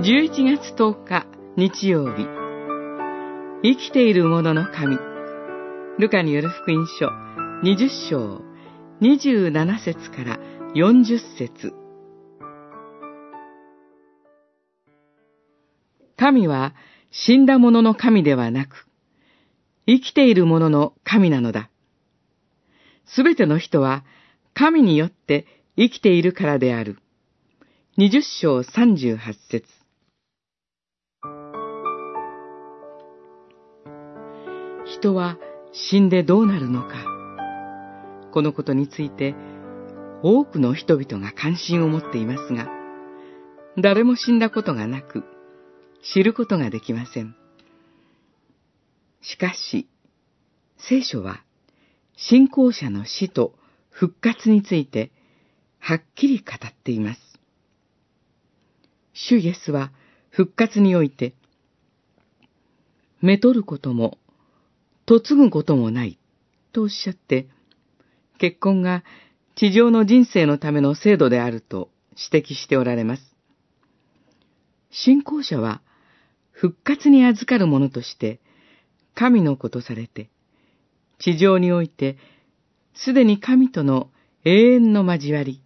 11月10日日曜日生きている者のの神ルカによる福音書20章27節から40節神は死んだ者の神ではなく、生きている者の神なのだ。すべての人は神によって生きているからである。二十章三十八節人は死んでどうなるのか。このことについて多くの人々が関心を持っていますが、誰も死んだことがなく、知ることができません。しかし、聖書は、信仰者の死と復活について、はっきり語っています。主イエスは復活において、めとることも、嫁ぐこともない、とおっしゃって、結婚が地上の人生のための制度であると指摘しておられます。信仰者は復活に預かるものとして神の子とされて、地上においてすでに神との永遠の交わり、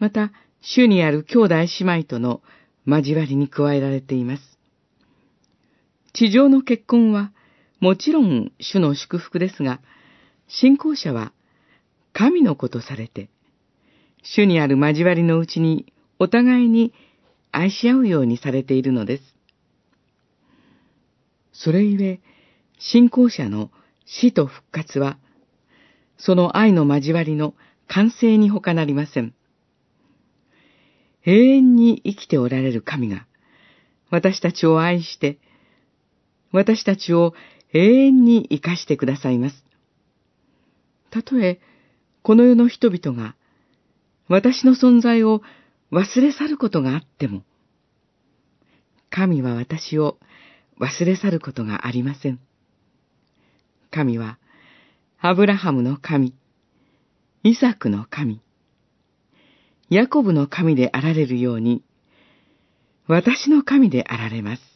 また主にある兄弟姉妹との交わりに加えられています。地上の結婚はもちろん主の祝福ですが、信仰者は神の子とされて、主にある交わりのうちにお互いに愛し合うようにされているのです。それゆえ、信仰者の死と復活は、その愛の交わりの完成に他なりません。永遠に生きておられる神が、私たちを愛して、私たちを永遠に生かしてくださいます。たとえ、この世の人々が、私の存在を忘れ去ることがあっても、神は私を忘れ去ることがありません。神は、アブラハムの神、イサクの神、ヤコブの神であられるように、私の神であられます。